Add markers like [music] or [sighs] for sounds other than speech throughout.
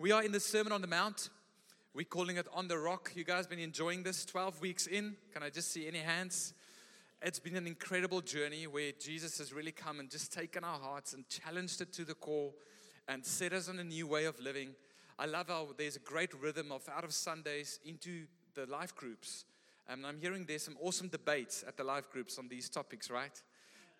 We are in the Sermon on the Mount. We're calling it On the Rock. You guys been enjoying this 12 weeks in? Can I just see any hands? It's been an incredible journey where Jesus has really come and just taken our hearts and challenged it to the core and set us on a new way of living. I love how there's a great rhythm of out of Sundays into the life groups. And I'm hearing there's some awesome debates at the life groups on these topics, right?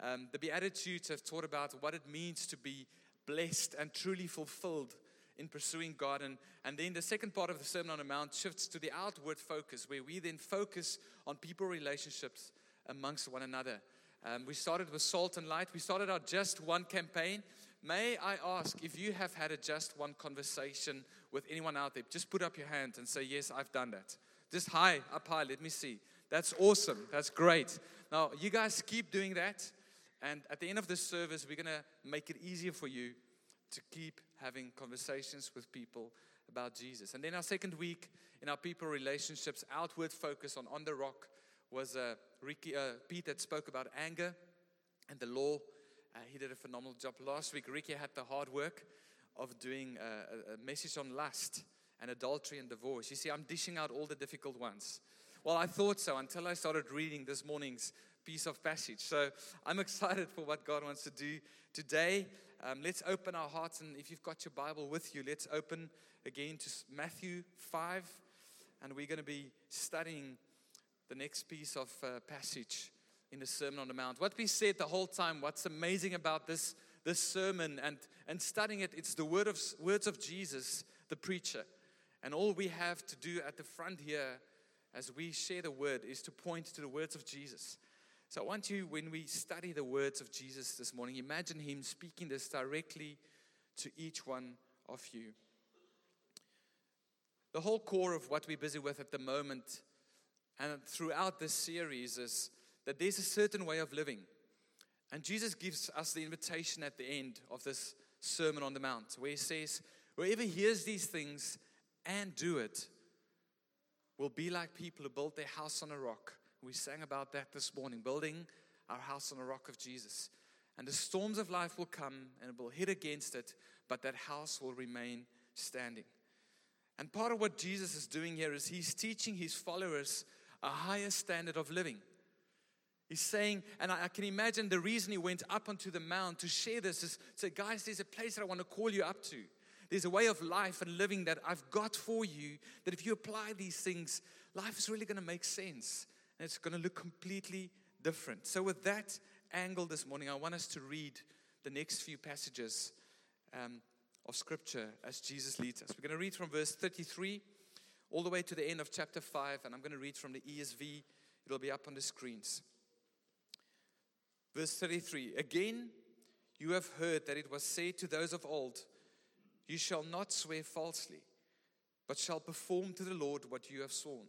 Um, the Beatitudes have taught about what it means to be blessed and truly fulfilled in pursuing God. And, and then the second part of the Sermon on the Mount shifts to the outward focus, where we then focus on people relationships amongst one another. Um, we started with Salt and Light. We started our Just One campaign. May I ask if you have had a Just One conversation with anyone out there? Just put up your hand and say, Yes, I've done that. Just high, up high, let me see. That's awesome. That's great. Now, you guys keep doing that. And at the end of this service, we're going to make it easier for you to keep having conversations with people about Jesus. And then our second week in our people relationships, outward focus on On the Rock was uh, Ricky, uh, Pete that spoke about anger and the law. Uh, he did a phenomenal job. Last week, Ricky had the hard work of doing a, a message on lust and adultery and divorce. You see, I'm dishing out all the difficult ones. Well, I thought so until I started reading this morning's piece of passage. So I'm [laughs] excited for what God wants to do today. Um, let's open our hearts, and if you've got your Bible with you, let's open again to Matthew 5, and we're going to be studying the next piece of uh, passage in the Sermon on the Mount. What we said the whole time, what's amazing about this, this sermon and, and studying it, it's the word of, words of Jesus, the preacher. And all we have to do at the front here as we share the word is to point to the words of Jesus. So I want you, when we study the words of Jesus this morning, imagine him speaking this directly to each one of you. The whole core of what we're busy with at the moment and throughout this series is that there's a certain way of living. And Jesus gives us the invitation at the end of this Sermon on the Mount, where he says, Whoever hears these things and do it will be like people who built their house on a rock. We sang about that this morning, building our house on the rock of Jesus. And the storms of life will come and it will hit against it, but that house will remain standing. And part of what Jesus is doing here is he's teaching his followers a higher standard of living. He's saying, and I, can imagine the reason he went up onto the mount to share this is say, guys, there's a place that I want to call you up to. There's a way of life and living that I've got for you that if you apply these things, life is really going to make sense and it's going to look completely different. So, with that angle this morning, I want us to read the next few passages um, of Scripture as Jesus leads us. We're going to read from verse 33 all the way to the end of chapter 5, and I'm going to read from the ESV. It'll be up on the screens. Verse 33 Again, you have heard that it was said to those of old, You shall not swear falsely, but shall perform to the Lord what you have sworn.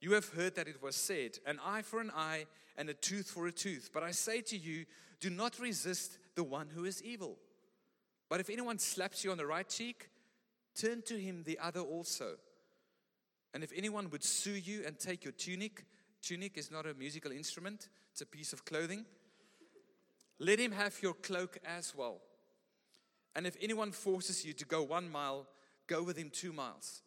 You have heard that it was said, an eye for an eye and a tooth for a tooth. But I say to you, do not resist the one who is evil. But if anyone slaps you on the right cheek, turn to him the other also. And if anyone would sue you and take your tunic, tunic is not a musical instrument, it's a piece of clothing. Let him have your cloak as well. And if anyone forces you to go one mile, go with him two miles.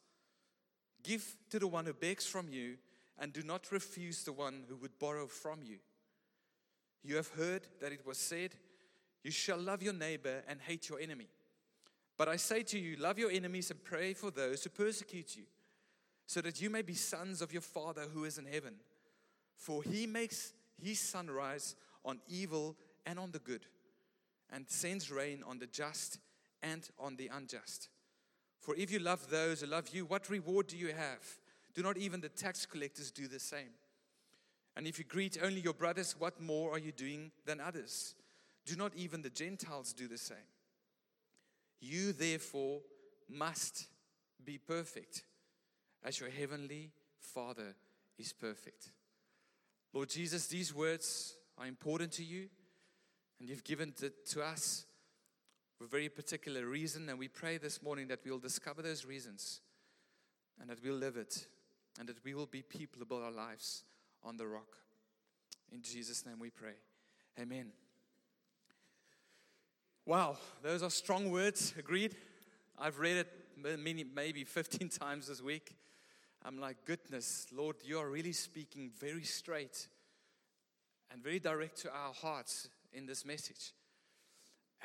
Give to the one who begs from you, and do not refuse the one who would borrow from you. You have heard that it was said, You shall love your neighbor and hate your enemy. But I say to you, love your enemies and pray for those who persecute you, so that you may be sons of your Father who is in heaven. For he makes his sun rise on evil and on the good, and sends rain on the just and on the unjust. For if you love those who love you, what reward do you have? Do not even the tax collectors do the same? And if you greet only your brothers, what more are you doing than others? Do not even the Gentiles do the same? You therefore must be perfect as your heavenly Father is perfect. Lord Jesus, these words are important to you, and you've given it to us for very particular reason. And we pray this morning that we'll discover those reasons and that we'll live it, and that we will be people about our lives on the rock. In Jesus' name we pray. Amen. Wow, those are strong words. Agreed. I've read it many, maybe 15 [laughs] times this week. I'm like, goodness, Lord, you are really speaking very straight and very direct to our hearts in this message.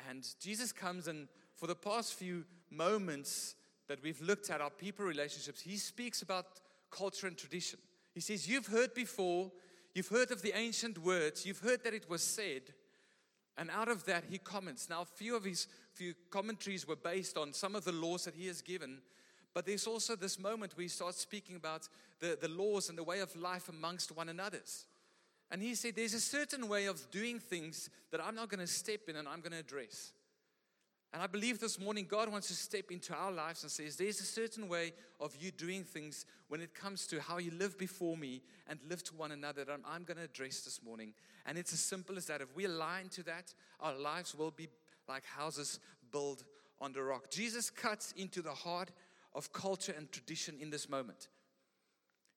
And Jesus comes, and for the past few moments that we've looked at our people relationships, he speaks about culture and tradition. He says, You've heard before, you've heard of the ancient words, you've heard that it was said. And out of that, he comments. Now, a few of his few commentaries were based on some of the laws that he has given, but there's also this moment where he starts speaking about the, the laws and the way of life amongst one another's. And he said, There's a certain way of doing things that I'm not going to step in and I'm going to address. And I believe this morning God wants to step into our lives and says, There's a certain way of you doing things when it comes to how you live before me and live to one another that I'm, I'm going to address this morning. And it's as simple as that. If we align to that, our lives will be like houses built on the rock. Jesus cuts into the heart of culture and tradition in this moment.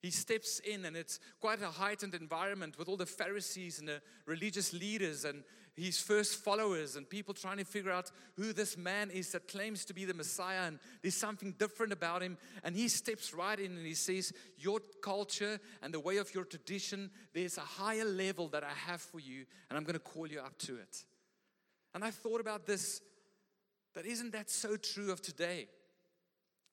He steps in, and it's quite a heightened environment with all the Pharisees and the religious leaders and his first followers, and people trying to figure out who this man is that claims to be the Messiah. And there's something different about him. And he steps right in and he says, Your culture and the way of your tradition, there's a higher level that I have for you, and I'm going to call you up to it. And I thought about this that isn't that so true of today?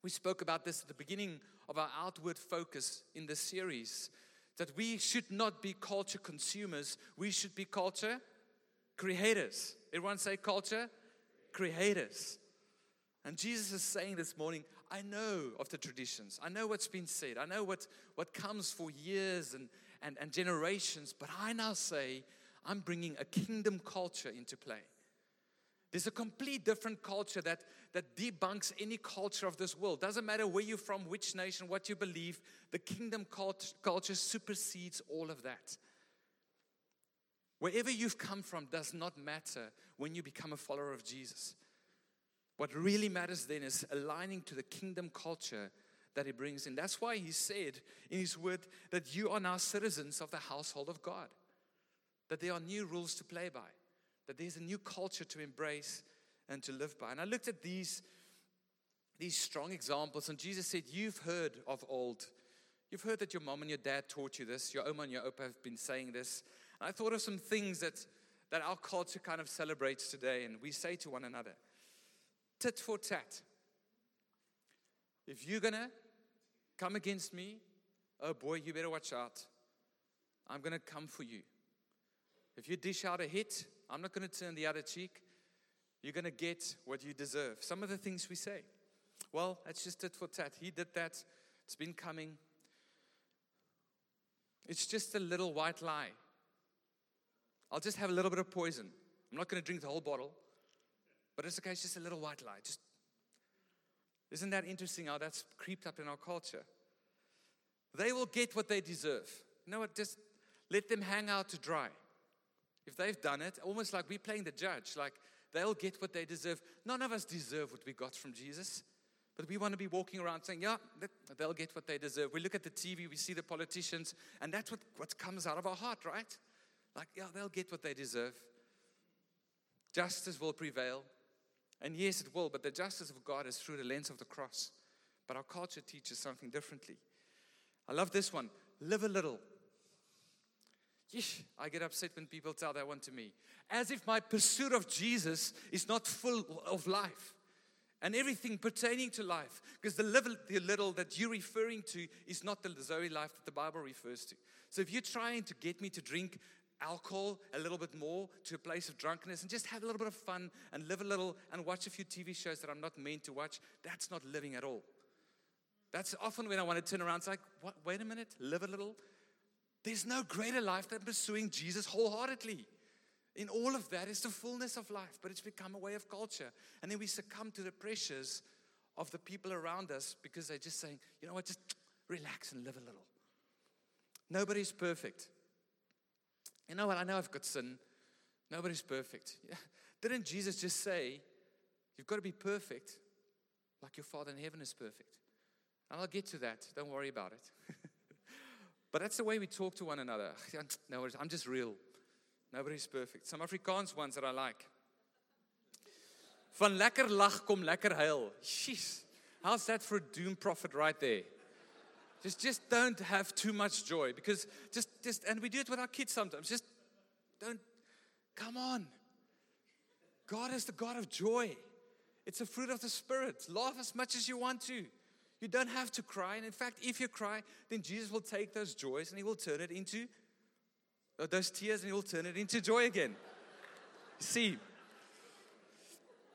We spoke about this at the beginning of our outward focus in this series that we should not be culture consumers, we should be culture creators. Everyone say culture creators. And Jesus is saying this morning, I know of the traditions. I know what's been said. I know what, what comes for years and, and, and generations. But I now say, I'm bringing a kingdom culture into play. There's a complete different culture that, that debunks any culture of this world. Doesn't matter where you're from, which nation, what you believe, the kingdom cult- culture supersedes all of that. Wherever you've come from does not matter when you become a follower of Jesus. What really matters then is aligning to the kingdom culture that he brings in. That's why he said in his word that you are now citizens of the household of God, that there are new rules to play by that there's a new culture to embrace and to live by. And I looked at these, these strong examples, and Jesus said, You've heard of old. You've heard that your mom and your dad taught you this, your oma and your opa have been saying this. And I thought of some things that, that our culture kind of celebrates today, and we say to one another tit for tat. If you're gonna come against me, oh boy, you better watch out. I'm gonna come for you. If you dish out a hit, I'm not going to turn the other cheek. You're going to get what you deserve. Some of the things we say. Well, that's just it for tat. He did that. It's been coming. It's just a little white lie. I'll just have a little bit of poison. I'm not going to drink the whole bottle, but it's okay. It's just a little white lie. Just isn't that interesting how that's creeped up in our culture? They will get what they deserve. You know what? Just let them hang out to dry. If they've done it, almost like we're playing the judge, like they'll get what they deserve. None of us deserve what we got from Jesus. But we want to be walking around saying, yeah, they'll get what they deserve. We look at the TV, we see the politicians, and that's what, what comes out of our heart, right? Like, yeah, they'll get what they deserve. Justice will prevail. And yes, it will, but the justice of God is through the lens of the cross. But our culture teaches something differently. I love this one live a little, Yeesh, I get upset when people tell that one to me. As if my pursuit of Jesus is not full of life and everything pertaining to life. Because the little, the little that you're referring to is not the Zoe life that the Bible refers to. So if you're trying to get me to drink alcohol a little bit more to a place of drunkenness and just have a little bit of fun and live a little and watch a few TV shows that I'm not meant to watch, that's not living at all. That's often when I want to turn around. It's like, what, wait a minute, live a little. There's no greater life than pursuing Jesus wholeheartedly. In all of that is the fullness of life, but it's become a way of culture. And then we succumb to the pressures of the people around us because they're just saying, you know what, just relax and live a little. Nobody's perfect. You know what? I know I've got sin. Nobody's perfect. Didn't Jesus just say, You've got to be perfect like your Father in heaven is perfect? And I'll get to that. Don't worry about it. [laughs] but that's the way we talk to one another. [sighs] No, I'm just real. Nobody's perfect. Some Afrikaans ones that I like. Van lekker lag kom lekker huil. Jeez. How's that for a doom prophet right there? Just, just don't have too much joy because just, just, and we do it with our kids sometimes. Just don't, come on. God is the God of joy. It's a fruit of the Spirit. Laugh as much as you want to. You don't have to cry. And in fact, if you cry, then Jesus will take those joys and He will turn it into uh, those tears and He will turn it into joy again. [laughs] See,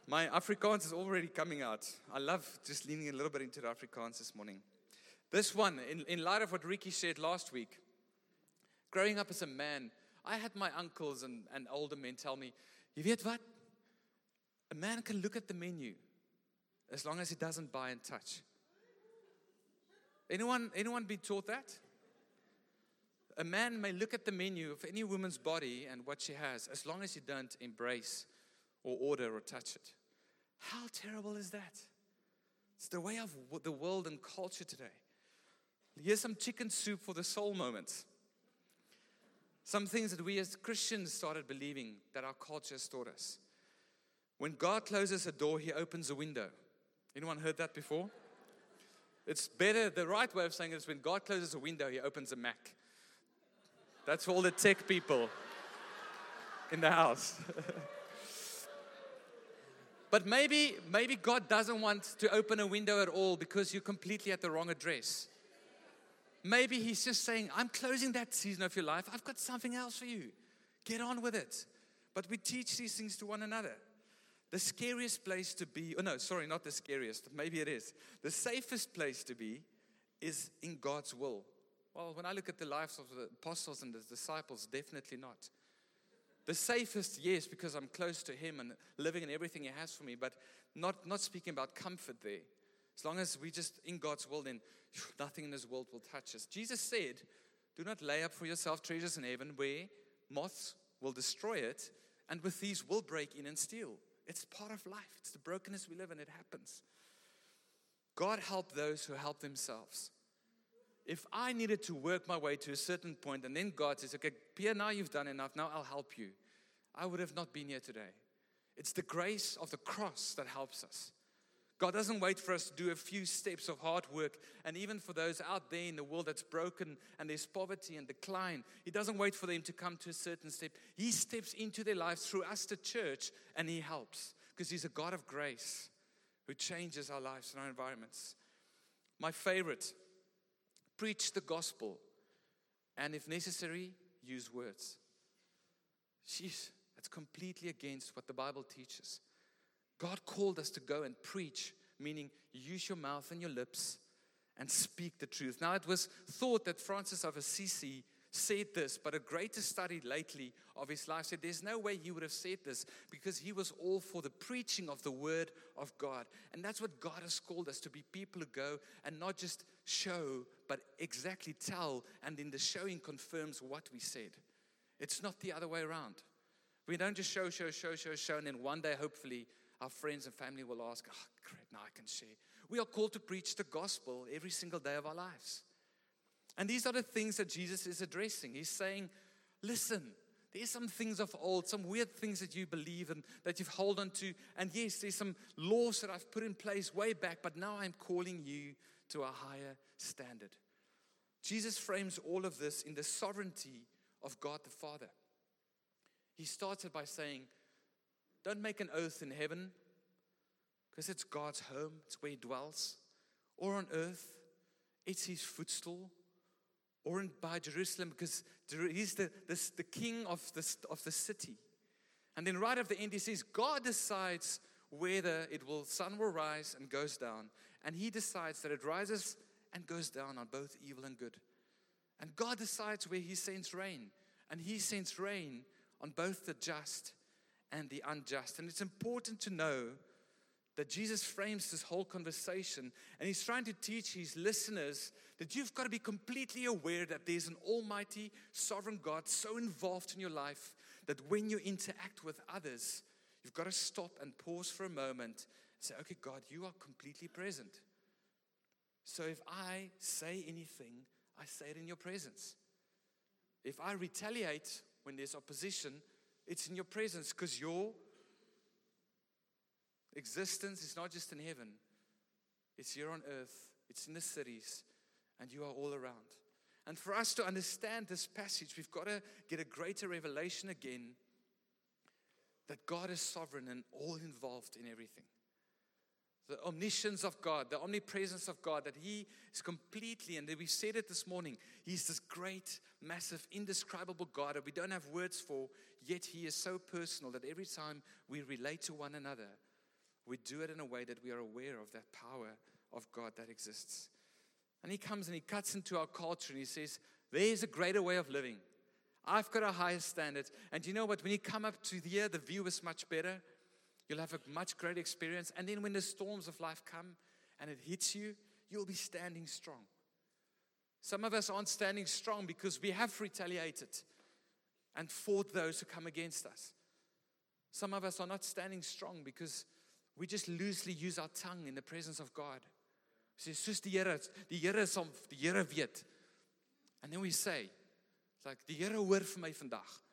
my Afrikaans is already coming out. I love just leaning a little bit into the Afrikaans this morning. This one, in, in light of what Ricky said last week, growing up as a man, I had my uncles and, and older men tell me, you weet wat? A man can look at the menu as long as he doesn't buy and touch. Anyone, anyone been taught that? A man may look at the menu of any woman's body and what she has as long as you don't embrace or order or touch it. How terrible is that? It's the way of the world and culture today. Here's some chicken soup for the soul moments. Some things that we as Christians started believing that our culture has taught us. When God closes a door, He opens a window. Anyone heard that before? It's better, the right way of saying it is when God closes a window, He opens a Mac. That's for all the tech people in the house. [laughs] but maybe, maybe God doesn't want to open a window at all because you're completely at the wrong address. Maybe He's just saying, I'm closing that season of your life. I've got something else for you. Get on with it. But we teach these things to one another. The scariest place to be, oh no, sorry, not the scariest, maybe it is. The safest place to be is in God's will. Well, when I look at the lives of the apostles and the disciples, definitely not. The safest, yes, because I'm close to Him and living in everything He has for me, but not, not speaking about comfort there. As long as we just in God's will, then nothing in this world will touch us. Jesus said, Do not lay up for yourself treasures in heaven where moths will destroy it, and with these will break in and steal. It's part of life, it's the brokenness we live in, it happens. God help those who help themselves. If I needed to work my way to a certain point and then God says, Okay, Pierre, now you've done enough, now I'll help you, I would have not been here today. It's the grace of the cross that helps us. God doesn't wait for us to do a few steps of hard work. And even for those out there in the world that's broken and there's poverty and decline, He doesn't wait for them to come to a certain step. He steps into their lives through us, the church, and He helps because He's a God of grace who changes our lives and our environments. My favorite preach the gospel, and if necessary, use words. Jeez, that's completely against what the Bible teaches. God called us to go and preach, meaning use your mouth and your lips and speak the truth. Now, it was thought that Francis of Assisi said this, but a greater study lately of his life said there's no way he would have said this because he was all for the preaching of the word of God. And that's what God has called us to be people who go and not just show, but exactly tell, and then the showing confirms what we said. It's not the other way around. We don't just show, show, show, show, show, and then one day, hopefully, our friends and family will ask, oh, great, now I can share. We are called to preach the gospel every single day of our lives. And these are the things that Jesus is addressing. He's saying, listen, there's some things of old, some weird things that you believe and that you've held on to. And yes, there's some laws that I've put in place way back, but now I'm calling you to a higher standard. Jesus frames all of this in the sovereignty of God the Father. He started by saying, don't make an oath in heaven because it's God's home, it's where He dwells, or on earth, it's His footstool, or in, by Jerusalem because He's the, the, the king of the, of the city. And then right at the end, He says, God decides whether it will sun will rise and goes down, and He decides that it rises and goes down on both evil and good. And God decides where He sends rain, and He sends rain on both the just and the unjust. And it's important to know that Jesus frames this whole conversation and he's trying to teach his listeners that you've got to be completely aware that there's an almighty, sovereign God so involved in your life that when you interact with others, you've got to stop and pause for a moment and say, Okay, God, you are completely present. So if I say anything, I say it in your presence. If I retaliate when there's opposition, it's in your presence because your existence is not just in heaven, it's here on earth, it's in the cities, and you are all around. And for us to understand this passage, we've got to get a greater revelation again that God is sovereign and all involved in everything. The omniscience of God, the omnipresence of God, that He is completely, and we said it this morning, He's this great, massive, indescribable God that we don't have words for, yet He is so personal that every time we relate to one another, we do it in a way that we are aware of that power of God that exists. And he comes and he cuts into our culture and he says, There's a greater way of living. I've got a higher standard. And you know what? When you come up to here, the view is much better. You'll have a much greater experience. And then when the storms of life come and it hits you, you'll be standing strong. Some of us aren't standing strong because we have retaliated and fought those who come against us. Some of us are not standing strong because we just loosely use our tongue in the presence of God. And then we say, like die Here hoor vir my vandag.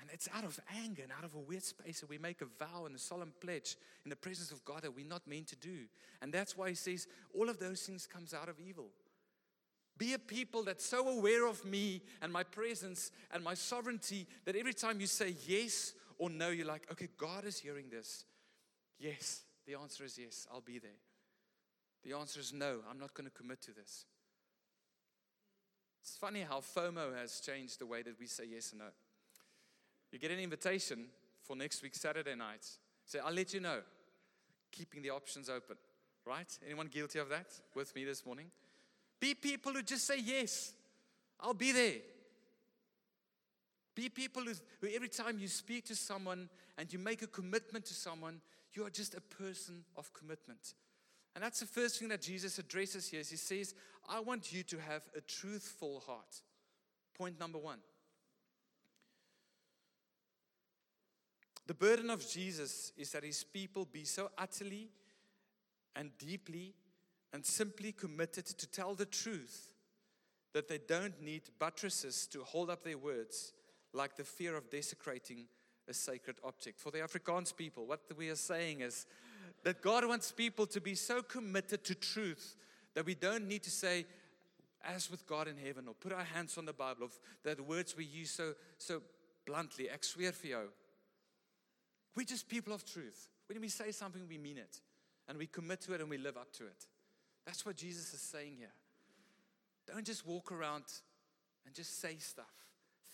And it's out of anger and out of a weird space that we make a vow and a solemn pledge in the presence of God that we're not meant to do. And that's why he says all of those things comes out of evil. Be a people that's so aware of me and my presence and my sovereignty that every time you say yes or no, you're like, okay, God is hearing this. Yes. The answer is yes, I'll be there. The answer is no, I'm not going to commit to this. It's funny how FOMO has changed the way that we say yes and no. You get an invitation for next week, Saturday night. Say, I'll let you know. Keeping the options open, right? Anyone guilty of that with me this morning? Be people who just say yes. I'll be there. Be people who, who every time you speak to someone and you make a commitment to someone, you are just a person of commitment. And that's the first thing that Jesus addresses here. Is he says, I want you to have a truthful heart. Point number one. The burden of Jesus is that his people be so utterly and deeply and simply committed to tell the truth that they don't need buttresses to hold up their words, like the fear of desecrating a sacred object. For the Afrikaans people, what we are saying is that God wants people to be so committed to truth that we don't need to say, as with God in heaven, or put our hands on the Bible, of the words we use so, so bluntly, ek sweer. We're just people of truth. When we say something, we mean it. And we commit to it and we live up to it. That's what Jesus is saying here. Don't just walk around and just say stuff.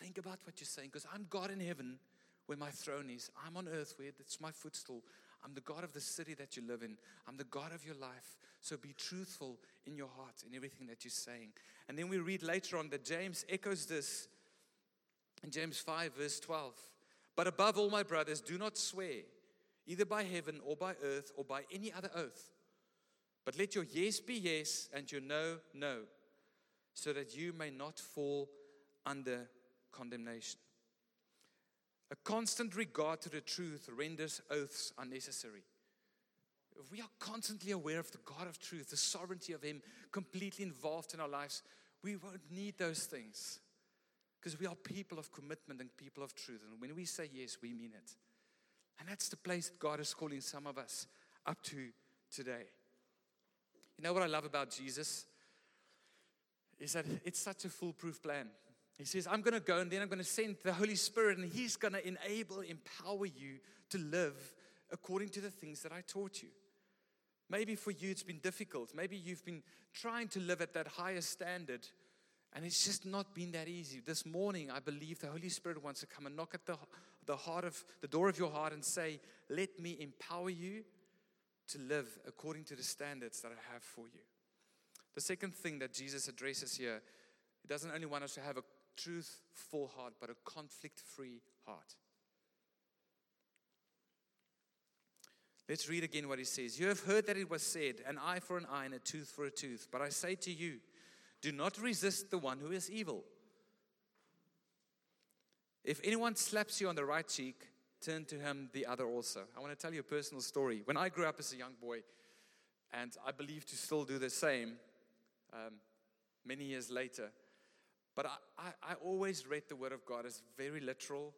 Think about what you're saying because I'm God in heaven where my throne is. I'm on earth where it's my footstool. I'm the God of the city that you live in. I'm the God of your life. So be truthful in your heart in everything that you're saying. And then we read later on that James echoes this in James 5, verse 12. But above all, my brothers, do not swear, either by heaven or by earth or by any other oath. But let your yes be yes and your no, no, so that you may not fall under condemnation. A constant regard to the truth renders oaths unnecessary. If we are constantly aware of the God of truth, the sovereignty of Him completely involved in our lives, we won't need those things because we are people of commitment and people of truth. And when we say yes, we mean it. And that's the place that God is calling some of us up to today. You know what I love about Jesus? Is that it's such a foolproof plan. He says, I'm going to go and then I'm going to send the Holy Spirit, and He's going to enable, empower you to live according to the things that I taught you. Maybe for you it's been difficult. Maybe you've been trying to live at that higher standard, and it's just not been that easy. This morning, I believe the Holy Spirit wants to come and knock at the, the heart of the door of your heart and say, Let me empower you to live according to the standards that I have for you. The second thing that Jesus addresses here, he doesn't only want us to have a truthful heart, but a conflict free heart. Let's read again what he says. You have heard that it was said, an eye for an eye and a tooth for a tooth. But I say to you, do not resist the one who is evil. If anyone slaps you on the right cheek, turn to him the other also. I want to tell you a personal story. When I grew up as a young boy, and I believe to still do the same um, many years later, but I, I, I, always read the Word of God as very literal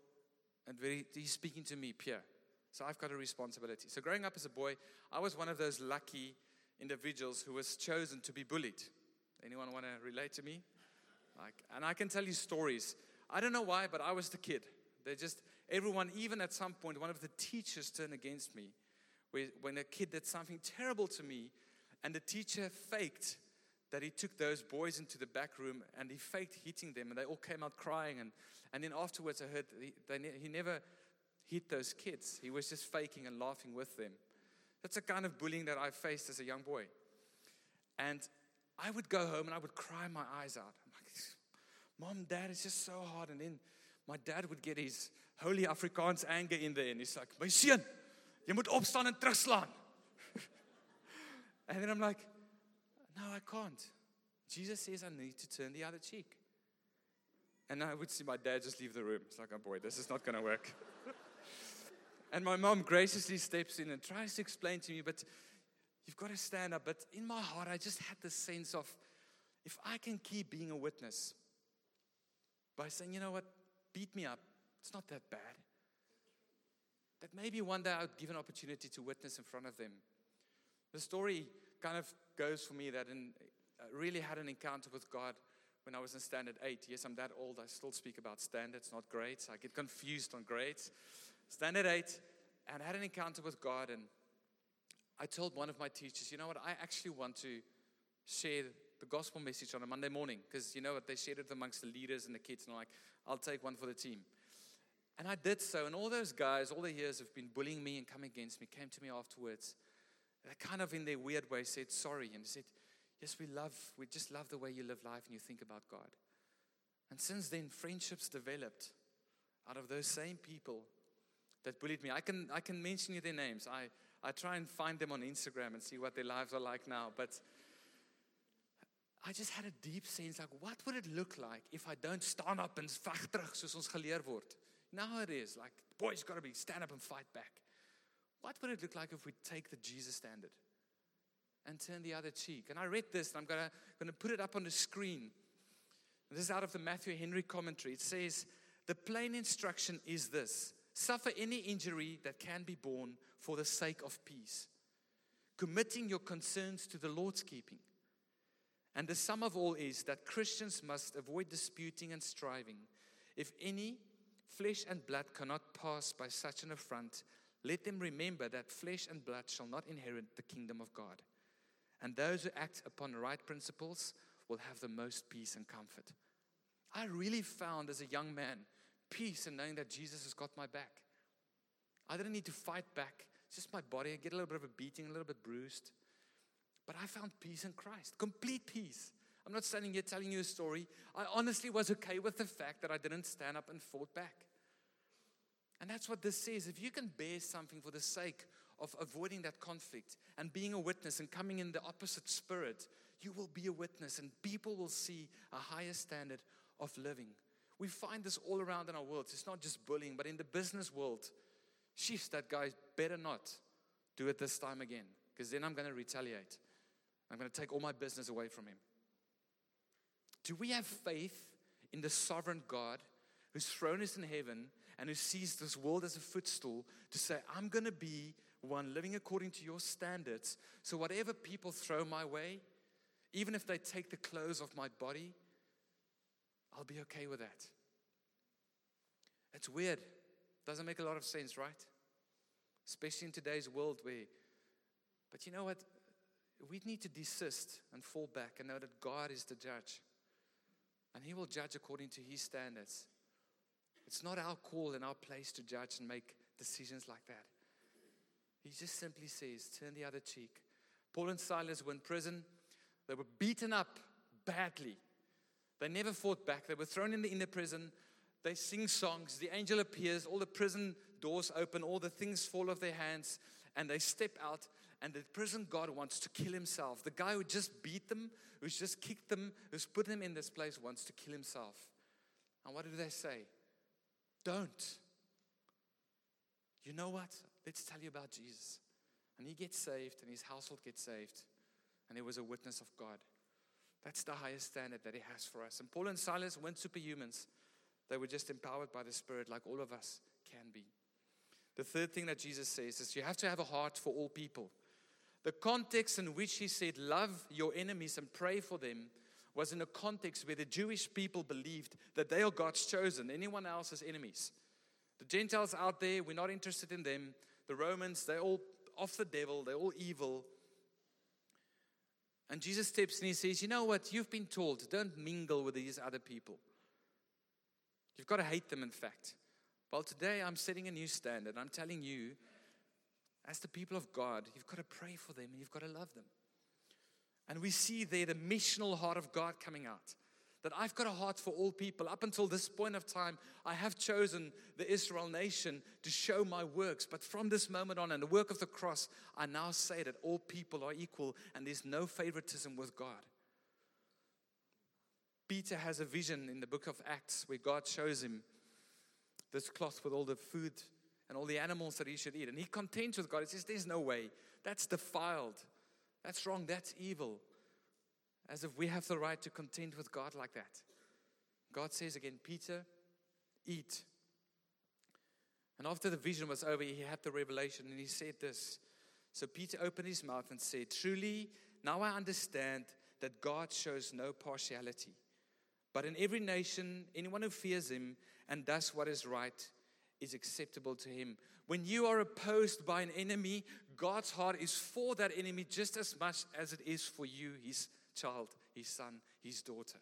and very, He's speaking to me, Pierre. So I've got a responsibility. So growing up as a boy, I was one of those lucky individuals who was chosen to be bullied. Anyone want to relate to me? Like, and I can tell you stories. I don't know why, but I was the kid. They just, everyone, even at some point, one of the teachers turned against me. When a kid did something terrible to me, and the teacher faked that he took those boys into the back room and he faked hitting them, and they all came out crying. And, and then afterwards, I heard he, they, he never hit those kids, he was just faking and laughing with them. That's the kind of bullying that I faced as a young boy. And I would go home and I would cry my eyes out. I'm like, Mom, Dad, it's just so hard. And then my dad would get his holy Afrikaans anger in there. And he's like, My son, you moet opstaan en terugslaan. [laughs] and then I'm like, No, I can't. Jesus says I need to turn the other cheek. And I would see my dad just leave the room. It's like, oh boy, this is not going to work. [laughs] and my mom graciously steps in and tries to explain to me, but You've got to stand up. But in my heart, I just had this sense of if I can keep being a witness by saying, you know what, beat me up, it's not that bad. That maybe one day I would give an opportunity to witness in front of them. The story kind of goes for me that in, I really had an encounter with God when I was in standard eight. Yes, I'm that old. I still speak about standards, not grades. I get confused on grades. Standard eight, and I had an encounter with God, and I told one of my teachers, you know what, I actually want to share the gospel message on a Monday morning because you know what, they shared it amongst the leaders and the kids, and I'm like, I'll take one for the team. And I did so, and all those guys, all the years have been bullying me and coming against me, came to me afterwards. They kind of, in their weird way, said sorry and said, Yes, we love, we just love the way you live life and you think about God. And since then, friendships developed out of those same people that bullied me. I can, I can mention you their names. I, I try and find them on Instagram and see what their lives are like now. But I just had a deep sense like, what would it look like if I don't stand up and veg terug soos ons geleer word? Now it is like, boys got to be stand up and fight back. What would it look like if we take the Jesus standard and turn the other cheek? And I read this, and I'm gonna, gonna put it up on the screen. This is out of the Matthew Henry commentary. It says, The plain instruction is this Suffer any injury that can be borne for the sake of peace, committing your concerns to the Lord's keeping. And the sum of all is that Christians must avoid disputing and striving. If any flesh and blood cannot pass by such an affront, let them remember that flesh and blood shall not inherit the kingdom of God. And those who act upon right principles will have the most peace and comfort. I really found as a young man peace in knowing that Jesus has got my back. I didn't need to fight back. It's just my body. I get a little bit of a beating, a little bit bruised. But I found peace in Christ, complete peace. I'm not standing here telling you a story. I honestly was okay with the fact that I didn't stand up and fought back. And that's what this says. If you can bear something for the sake of avoiding that conflict and being a witness and coming in the opposite spirit, you will be a witness and people will see a higher standard of living. We find this all around in our world. It's not just bullying, but in the business world, sheesh, that guy better not do it this time again, because then I'm going to retaliate. I'm going to take all my business away from him. Do we have faith in the sovereign God whose throne is in heaven and who sees this world as a footstool to say, I'm going to be one living according to your standards. So, whatever people throw my way, even if they take the clothes off my body, I'll be okay with that. It's weird. Doesn't make a lot of sense, right? Especially in today's world where, but you know what? We need to desist and fall back and know that God is the judge. And He will judge according to His standards. It's not our call and our place to judge and make decisions like that. He just simply says, turn the other cheek. Paul and Silas were in prison. They were beaten up badly. They never fought back. They were thrown in the inner prison. They sing songs. The angel appears. All the prison doors open. All the things fall off their hands. and they step out, and the prison guard wants to kill himself. The guy who just beat them, who's just kicked them, who's put them in this place, wants to kill himself. And what do they say? Don't. You know what? Let's tell you about Jesus. And he gets saved, and his household gets saved, and he was a witness of God. That's the highest standard that he has for us. And Paul and Silas weren't superhumans, they were just empowered by the Spirit, like all of us can be. The third thing that Jesus says is you have to have a heart for all people. The context in which he said, Love your enemies and pray for them, was in a context where the Jewish people believed that they are God's chosen, anyone else is enemies. The Gentiles out there, we're not interested in them. The Romans, they're all off the devil, they're all evil. And Jesus steps and he says, You know what? You've been told, don't mingle with these other people. You've got to hate them, in fact. Well, today I'm setting a new standard. I'm telling you, as the people of God, you've got to pray for them and you've got to love them. And we see there the missional heart of God coming out. That I've got a heart for all people. Up until this point of time, I have chosen the Israel nation to show my works. But from this moment on, and the work of the cross, I now say that all people are equal and there's no favoritism with God. Peter has a vision in the book of Acts where God shows him this cloth with all the food and all the animals that he should eat. And he contends with God. He says, There's no way. That's defiled. That's wrong. That's evil. As if we have the right to contend with God like that. God says again, Peter, eat. And after the vision was over, he had the revelation and he said this. So Peter opened his mouth and said, Truly, now I understand that God shows no partiality. But in every nation, anyone who fears him and does what is right is acceptable to him. When you are opposed by an enemy, God's heart is for that enemy just as much as it is for you, his child, his son, his daughter.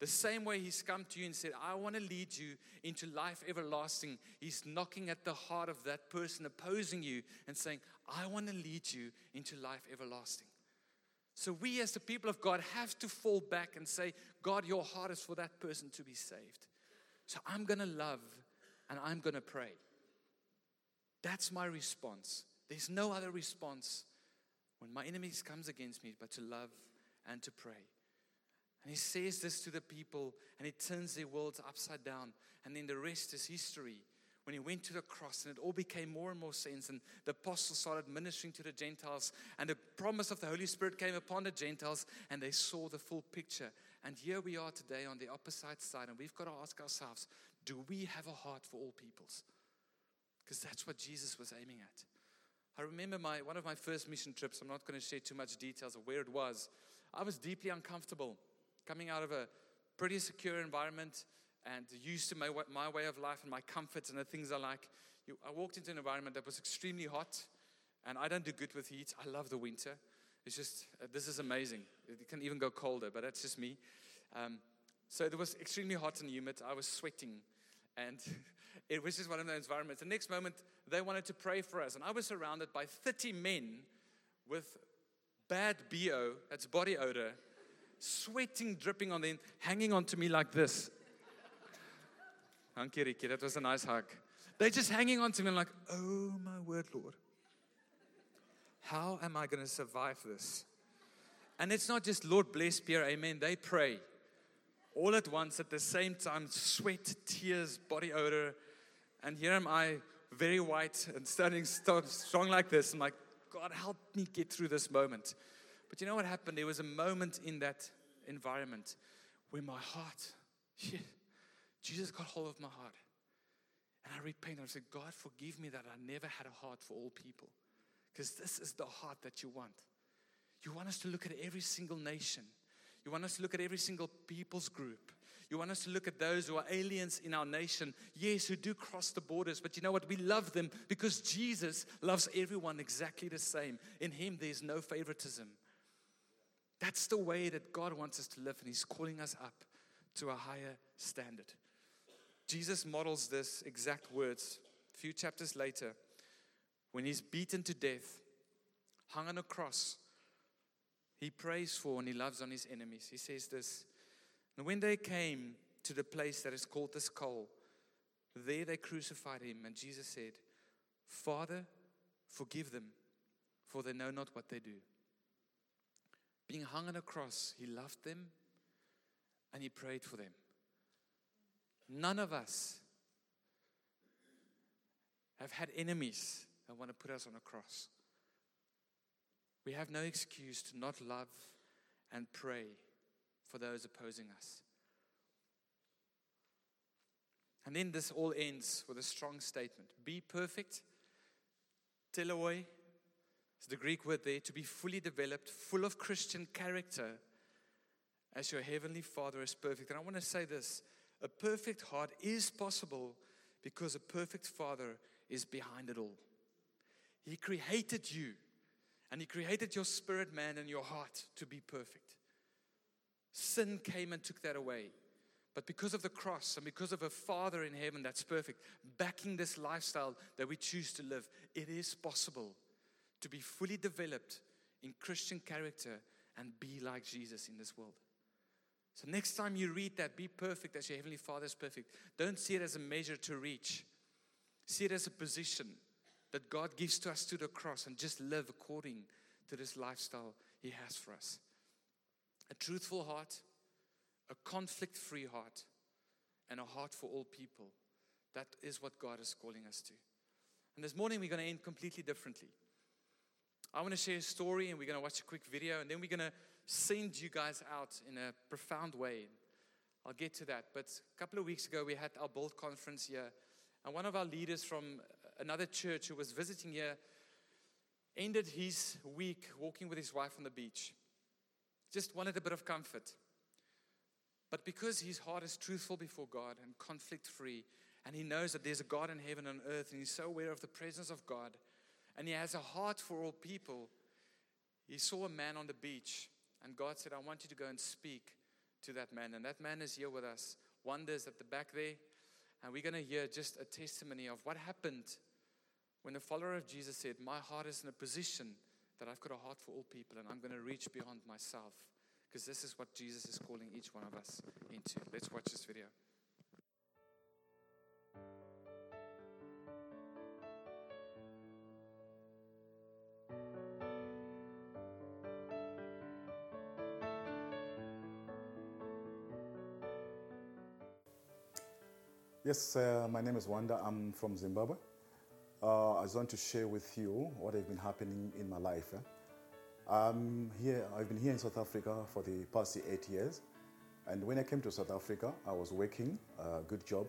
The same way he's come to you and said, I want to lead you into life everlasting. He's knocking at the heart of that person opposing you and saying, I want to lead you into life everlasting. So we, as the people of God, have to fall back and say, God, your heart is for that person to be saved. So I'm going to love and I'm going to pray. That's my response. There's no other response when my enemies comes against me but to love and to pray. And he says this to the people and he turns their worlds upside down. And then the rest is history. When he went to the cross and it all became more and more sense, and the apostles started ministering to the Gentiles, and the promise of the Holy Spirit came upon the Gentiles, and they saw the full picture. And here we are today on the opposite side, and we've got to ask ourselves do we have a heart for all peoples? Because that's what Jesus was aiming at. I remember my, one of my first mission trips. I'm not going to share too much details of where it was. I was deeply uncomfortable coming out of a pretty secure environment and used to my, my way of life and my comforts and the things I like. You, I walked into an environment that was extremely hot, and I don't do good with heat. I love the winter. It's just, uh, this is amazing. It can even go colder, but that's just me. Um, so it was extremely hot and humid. I was sweating, and [laughs] it was just one of those environments. The next moment, they wanted to pray for us, and I was surrounded by 30 men with bad BO, that's body odor, sweating dripping on them, hanging onto me like this. Hanky Ricky, that was a nice hug. They're just hanging on to me. Like, oh my word, Lord. How am I going to survive this? And it's not just Lord bless Pierre, amen. They pray all at once at the same time sweat, tears, body odor. And here am I, very white and standing strong like this. I'm like, God, help me get through this moment. But you know what happened? There was a moment in that environment where my heart, yeah, Jesus got hold of my heart. And I repented. I said, God, forgive me that I never had a heart for all people. Because this is the heart that you want. You want us to look at every single nation. You want us to look at every single people's group. You want us to look at those who are aliens in our nation, yes, who do cross the borders, but you know what? We love them because Jesus loves everyone exactly the same. In Him, there's no favoritism. That's the way that God wants us to live, and He's calling us up to a higher standard. Jesus models this exact words a few chapters later when he's beaten to death, hung on a cross. He prays for and he loves on his enemies. He says this And when they came to the place that is called the skull, there they crucified him. And Jesus said, Father, Forgive them, for they know not what they do. Being hung on a cross, he loved them and he prayed for them. None of us have had enemies that want to put us on a cross. We have no excuse to not love and pray for those opposing us. And then this all ends with a strong statement Be perfect. Teleios is the Greek word there to be fully developed, full of Christian character, as your heavenly Father is perfect. And I want to say this a perfect heart is possible because a perfect Father is behind it all. He created you, and He created your spirit, man, and your heart to be perfect. Sin came and took that away. But because of the cross and because of a Father in heaven that's perfect, backing this lifestyle that we choose to live, it is possible to be fully developed in Christian character and be like Jesus in this world. So, next time you read that, be perfect as your Heavenly Father is perfect. Don't see it as a measure to reach, see it as a position that God gives to us through the cross and just live according to this lifestyle He has for us. A truthful heart a conflict free heart, and a heart for all people. That is what God is calling us to. And this morning, we're going to end completely differently. I want to share a story, and we're going to watch a quick video, and then we're going to send you guys out in a profound way. I'll get to that. But a couple of weeks ago, we had our Bold conference here, and one of our leaders from another church who was visiting here ended his week walking with his wife on the beach. Just wanted a bit of comfort. But because his heart is truthful before God and conflict free, and he knows that there's a God in heaven and earth, and he's so aware of the presence of God, and he has a heart for all people, he saw a man on the beach, and God said, I want you to go and speak to that man. And that man is here with us. Wonders at the back there. And we're going to hear just a testimony of what happened when a follower of Jesus said, My heart is in a position that I've got a heart for all people, and I'm going to reach beyond myself because this is what Jesus is calling each one of us into. Let's watch this video. Yes, uh, my name is Wonder. I'm from Zimbabwe. Uh, I just want to share with you what has been happening in my life. Eh? I'm here, I've been here in South Africa for the past eight years. And when I came to South Africa, I was working a good job.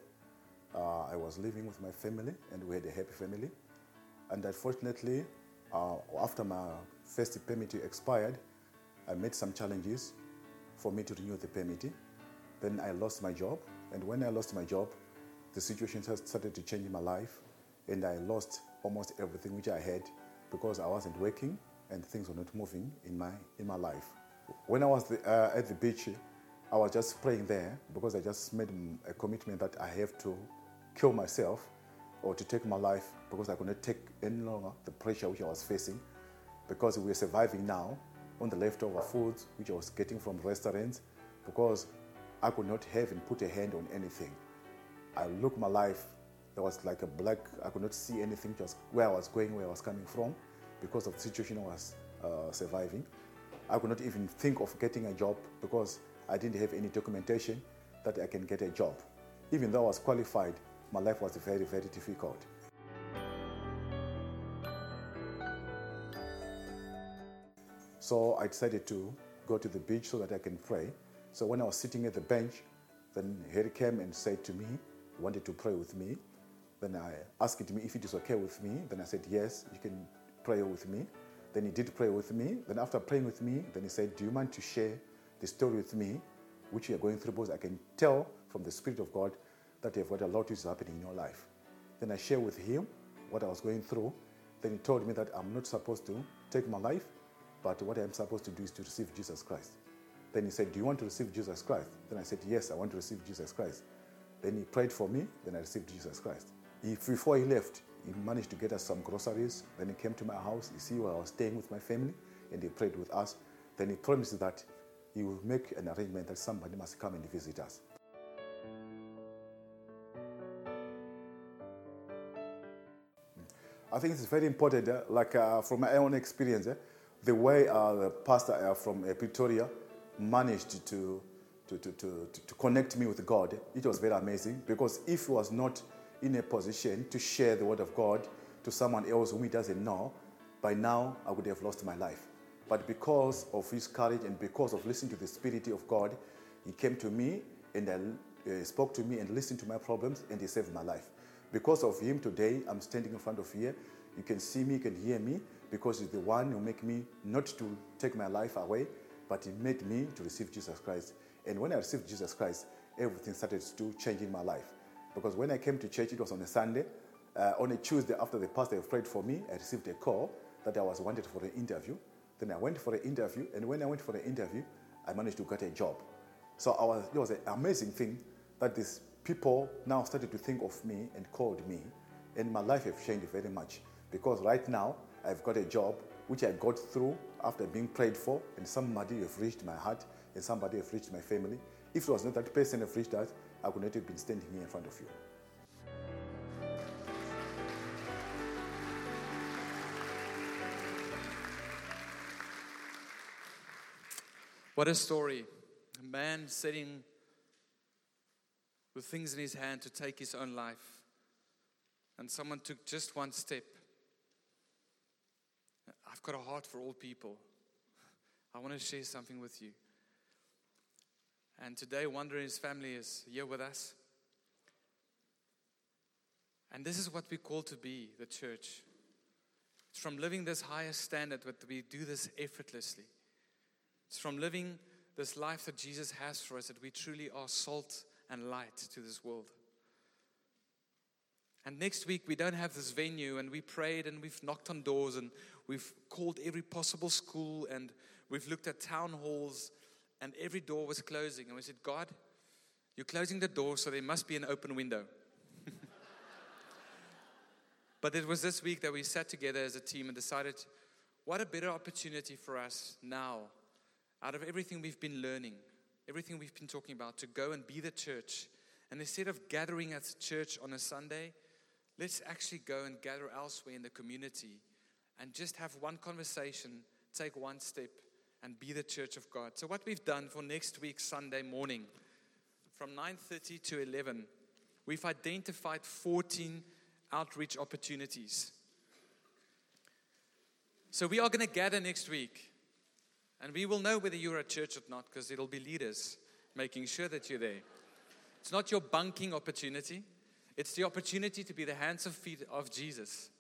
Uh, I was living with my family, and we had a happy family. And unfortunately, uh, after my first permit expired, I met some challenges for me to renew the permit. Then I lost my job, and when I lost my job, the situation started to change in my life, and I lost almost everything which I had because I wasn't working and things were not moving in my, in my life. When I was the, uh, at the beach, I was just praying there because I just made a commitment that I have to kill myself or to take my life because I could not take any longer the pressure which I was facing because we were surviving now on the leftover foods which I was getting from restaurants because I could not have and put a hand on anything. I looked my life, there was like a black, I could not see anything, just where I was going, where I was coming from because of the situation I was uh, surviving. I could not even think of getting a job because I didn't have any documentation that I can get a job. Even though I was qualified, my life was very, very difficult. So I decided to go to the beach so that I can pray. So when I was sitting at the bench, then Harry came and said to me, wanted to pray with me. Then I asked him if it is okay with me. Then I said, yes, you can pray with me. Then he did pray with me. Then after praying with me, then he said, Do you mind to share the story with me, which you are going through? Because I can tell from the Spirit of God that you have got a lot is happening in your life. Then I shared with him what I was going through. Then he told me that I'm not supposed to take my life, but what I'm supposed to do is to receive Jesus Christ. Then he said, Do you want to receive Jesus Christ? Then I said, Yes, I want to receive Jesus Christ. Then he prayed for me, then I received Jesus Christ. If, before he left, he managed to get us some groceries. Then he came to my house. You see where I was staying with my family, and he prayed with us. Then he promised that he will make an arrangement that somebody must come and visit us. I think it's very important, uh, like uh, from my own experience, uh, the way the pastor uh, from uh, Pretoria managed to, to, to, to, to connect me with God, it was very amazing because if he was not in a position to share the word of God to someone else whom he doesn't know, by now I would have lost my life. But because of his courage and because of listening to the Spirit of God, he came to me and uh, spoke to me and listened to my problems and he saved my life. Because of him today, I'm standing in front of here. You can see me, you can hear me, because he's the one who made me not to take my life away, but he made me to receive Jesus Christ. And when I received Jesus Christ, everything started to change in my life. Because when I came to church, it was on a Sunday. Uh, on a Tuesday, after the pastor prayed for me, I received a call that I was wanted for an interview. Then I went for an interview, and when I went for the interview, I managed to get a job. So was, it was an amazing thing that these people now started to think of me and called me, and my life has changed very much because right now I've got a job which I got through after being prayed for, and somebody have reached my heart, and somebody have reached my family. If it was not that person have reached out, I could not have been standing here in front of you. What a story. A man sitting with things in his hand to take his own life. And someone took just one step. I've got a heart for all people. I want to share something with you. And today, Wonder and his family is here with us. And this is what we call to be the church. It's from living this highest standard that we do this effortlessly. It's from living this life that Jesus has for us that we truly are salt and light to this world. And next week, we don't have this venue, and we prayed and we've knocked on doors and we've called every possible school and we've looked at town halls, and every door was closing. And we said, God, you're closing the door, so there must be an open window. [laughs] but it was this week that we sat together as a team and decided, what a better opportunity for us now, out of everything we've been learning, everything we've been talking about, to go and be the church. And instead of gathering at church on a Sunday, let's actually go and gather elsewhere in the community and just have one conversation, take one step, and be the church of God. So what we've done for next week Sunday morning, from 9:30 to 11, we've identified 14 outreach opportunities. So we are going to gather next week, and we will know whether you're a church or not because it'll be leaders making sure that you're there. It's not your bunking opportunity. It's the opportunity to be the hands and feet of Jesus.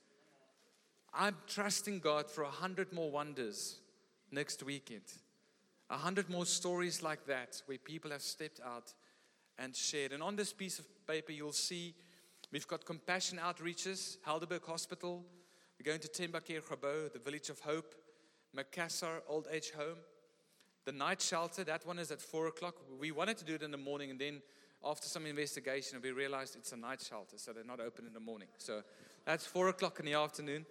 I'm trusting God for a hundred more wonders next weekend. A hundred more stories like that where people have stepped out and shared. And on this piece of paper, you'll see we've got compassion outreaches, Helderberg Hospital. We're going to Tembakir Grabo, the Village of Hope, Macassar Old Age Home. The night shelter, that one is at four o'clock. We wanted to do it in the morning, and then after some investigation, we realized it's a night shelter, so they're not open in the morning. So that's four o'clock in the afternoon.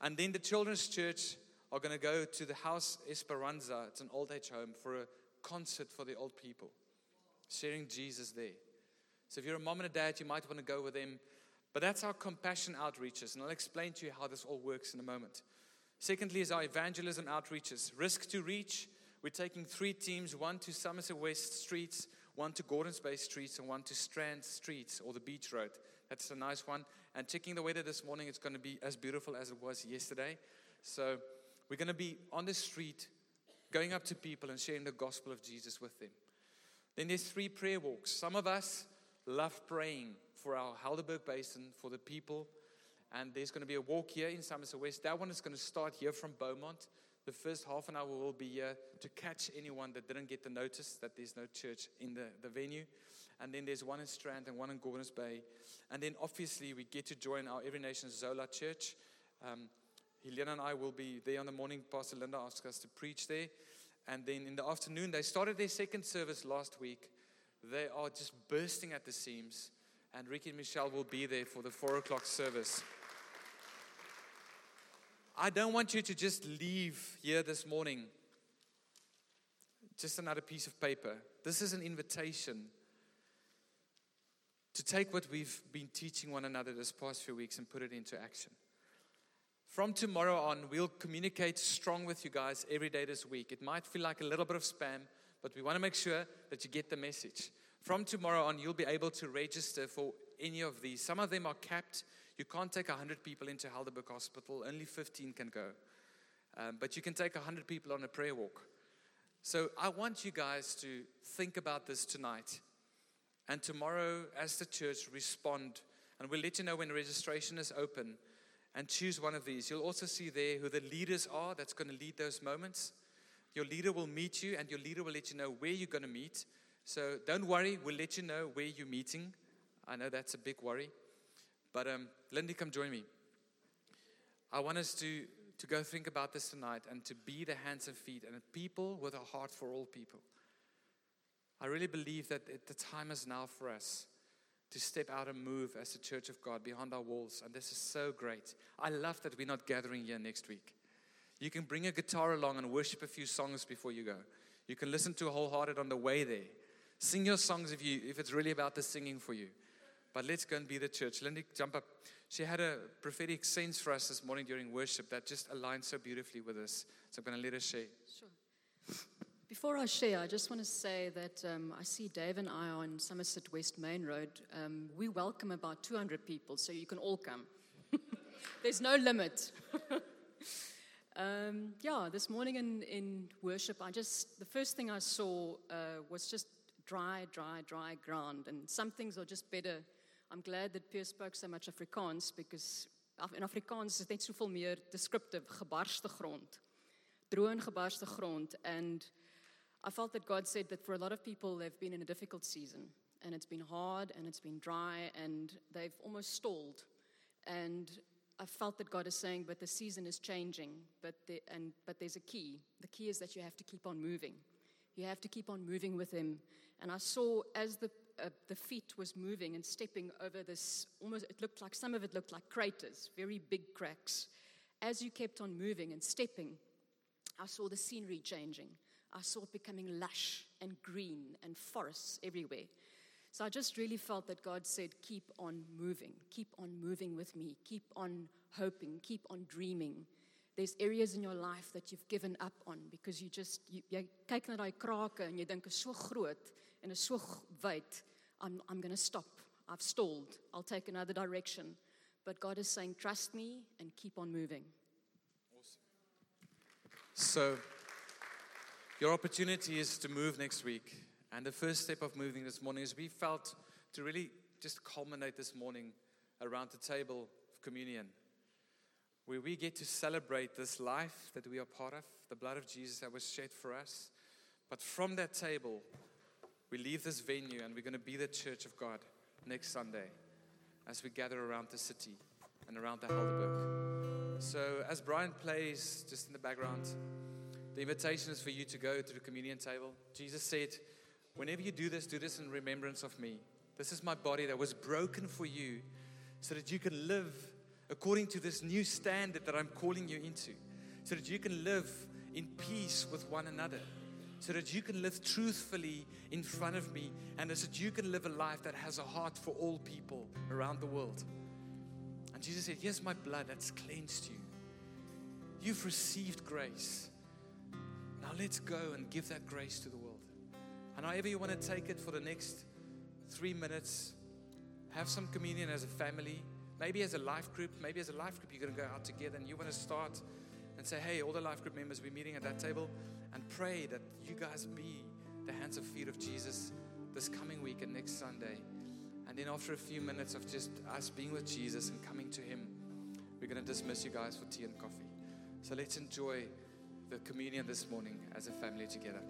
And then the children's church are going to go to the House Esperanza. It's an old age home for a concert for the old people, sharing Jesus there. So if you're a mom and a dad, you might want to go with them. But that's our compassion outreaches, and I'll explain to you how this all works in a moment. Secondly, is our evangelism outreaches. Risk to reach. We're taking three teams one to Somerset West streets, one to Gordons Bay streets, and one to Strand streets or the beach road. That's a nice one. And checking the weather this morning, it's going to be as beautiful as it was yesterday. So we're going to be on the street, going up to people and sharing the gospel of Jesus with them. Then there's three prayer walks. Some of us love praying for our Helderberg Basin, for the people. And there's going to be a walk here in Somerset West. That one is going to start here from Beaumont. The first half an hour will be here to catch anyone that didn't get the notice that there's no church in the, the venue. And then there's one in Strand and one in Gordons Bay. And then obviously we get to join our Every Nation Zola Church. Um, Helena and I will be there on the morning. Pastor Linda asked us to preach there. And then in the afternoon, they started their second service last week. They are just bursting at the seams. And Ricky and Michelle will be there for the four o'clock service. I don't want you to just leave here this morning just another piece of paper. This is an invitation to take what we've been teaching one another this past few weeks and put it into action. From tomorrow on, we'll communicate strong with you guys every day this week. It might feel like a little bit of spam, but we want to make sure that you get the message. From tomorrow on, you'll be able to register for any of these. Some of them are capped. You can't take 100 people into Helderberg Hospital, only 15 can go. Um, but you can take 100 people on a prayer walk. So I want you guys to think about this tonight. And tomorrow, as the church, respond. And we'll let you know when registration is open and choose one of these. You'll also see there who the leaders are that's going to lead those moments. Your leader will meet you, and your leader will let you know where you're going to meet. So don't worry, we'll let you know where you're meeting. I know that's a big worry. But um, Lindy, come join me. I want us to, to go think about this tonight and to be the hands and feet and people with a heart for all people. I really believe that the time is now for us to step out and move as the church of God beyond our walls. And this is so great. I love that we're not gathering here next week. You can bring a guitar along and worship a few songs before you go. You can listen to Wholehearted on the way there. Sing your songs if, you, if it's really about the singing for you. But let's go and be the church. Lindy, jump up. She had a prophetic sense for us this morning during worship that just aligned so beautifully with us. So I'm going to let her share. Sure. Before I share, I just want to say that um, I see Dave and I are on Somerset West Main Road. Um, we welcome about 200 people, so you can all come. [laughs] There's no limit. [laughs] um, yeah, this morning in, in worship, I just, the first thing I saw uh, was just dry, dry, dry ground. And some things are just better. I'm glad that Pierre spoke so much Afrikaans because in Afrikaans is net soveel meer descriptive, gebarste grond. Droë gebarste grond. And I felt that God said that for a lot of people, they've been in a difficult season and it's been hard and it's been dry and they've almost stalled. And I felt that God is saying, but the season is changing, but, the, and, but there's a key. The key is that you have to keep on moving. You have to keep on moving with Him. And I saw as the, uh, the feet was moving and stepping over this, almost, it looked like, some of it looked like craters, very big cracks. As you kept on moving and stepping, I saw the scenery changing. I saw it becoming lush and green and forests everywhere. So I just really felt that God said, Keep on moving, keep on moving with me, keep on hoping, keep on dreaming. There's areas in your life that you've given up on because you just, you, jy kyk na daai krake en jy dink is so groot en is so. I'm, I'm going to stop. I've stalled. I'll take another direction. But God is saying, Trust me and keep on moving. So, your opportunity is to move next week. And the first step of moving this morning is we felt to really just culminate this morning around the table of communion, where we get to celebrate this life that we are part of, the blood of Jesus that was shed for us. But from that table, we leave this venue and we're going to be the church of God next Sunday as we gather around the city and around the Helderberg. So, as Brian plays just in the background, the invitation is for you to go to the communion table. Jesus said, Whenever you do this, do this in remembrance of me. This is my body that was broken for you so that you can live according to this new standard that I'm calling you into, so that you can live in peace with one another, so that you can live truthfully in front of me, and so that you can live a life that has a heart for all people around the world. And Jesus said, Here's my blood that's cleansed you. You've received grace. Now let's go and give that grace to the world. And however you want to take it for the next three minutes, have some communion as a family, maybe as a life group, maybe as a life group, you're going to go out together and you want to start and say, hey, all the life group members, we're meeting at that table and pray that you guys be the hands and feet of Jesus this coming week and next Sunday. And then after a few minutes of just us being with Jesus and coming to Him, we're going to dismiss you guys for tea and coffee. So let's enjoy the communion this morning as a family together.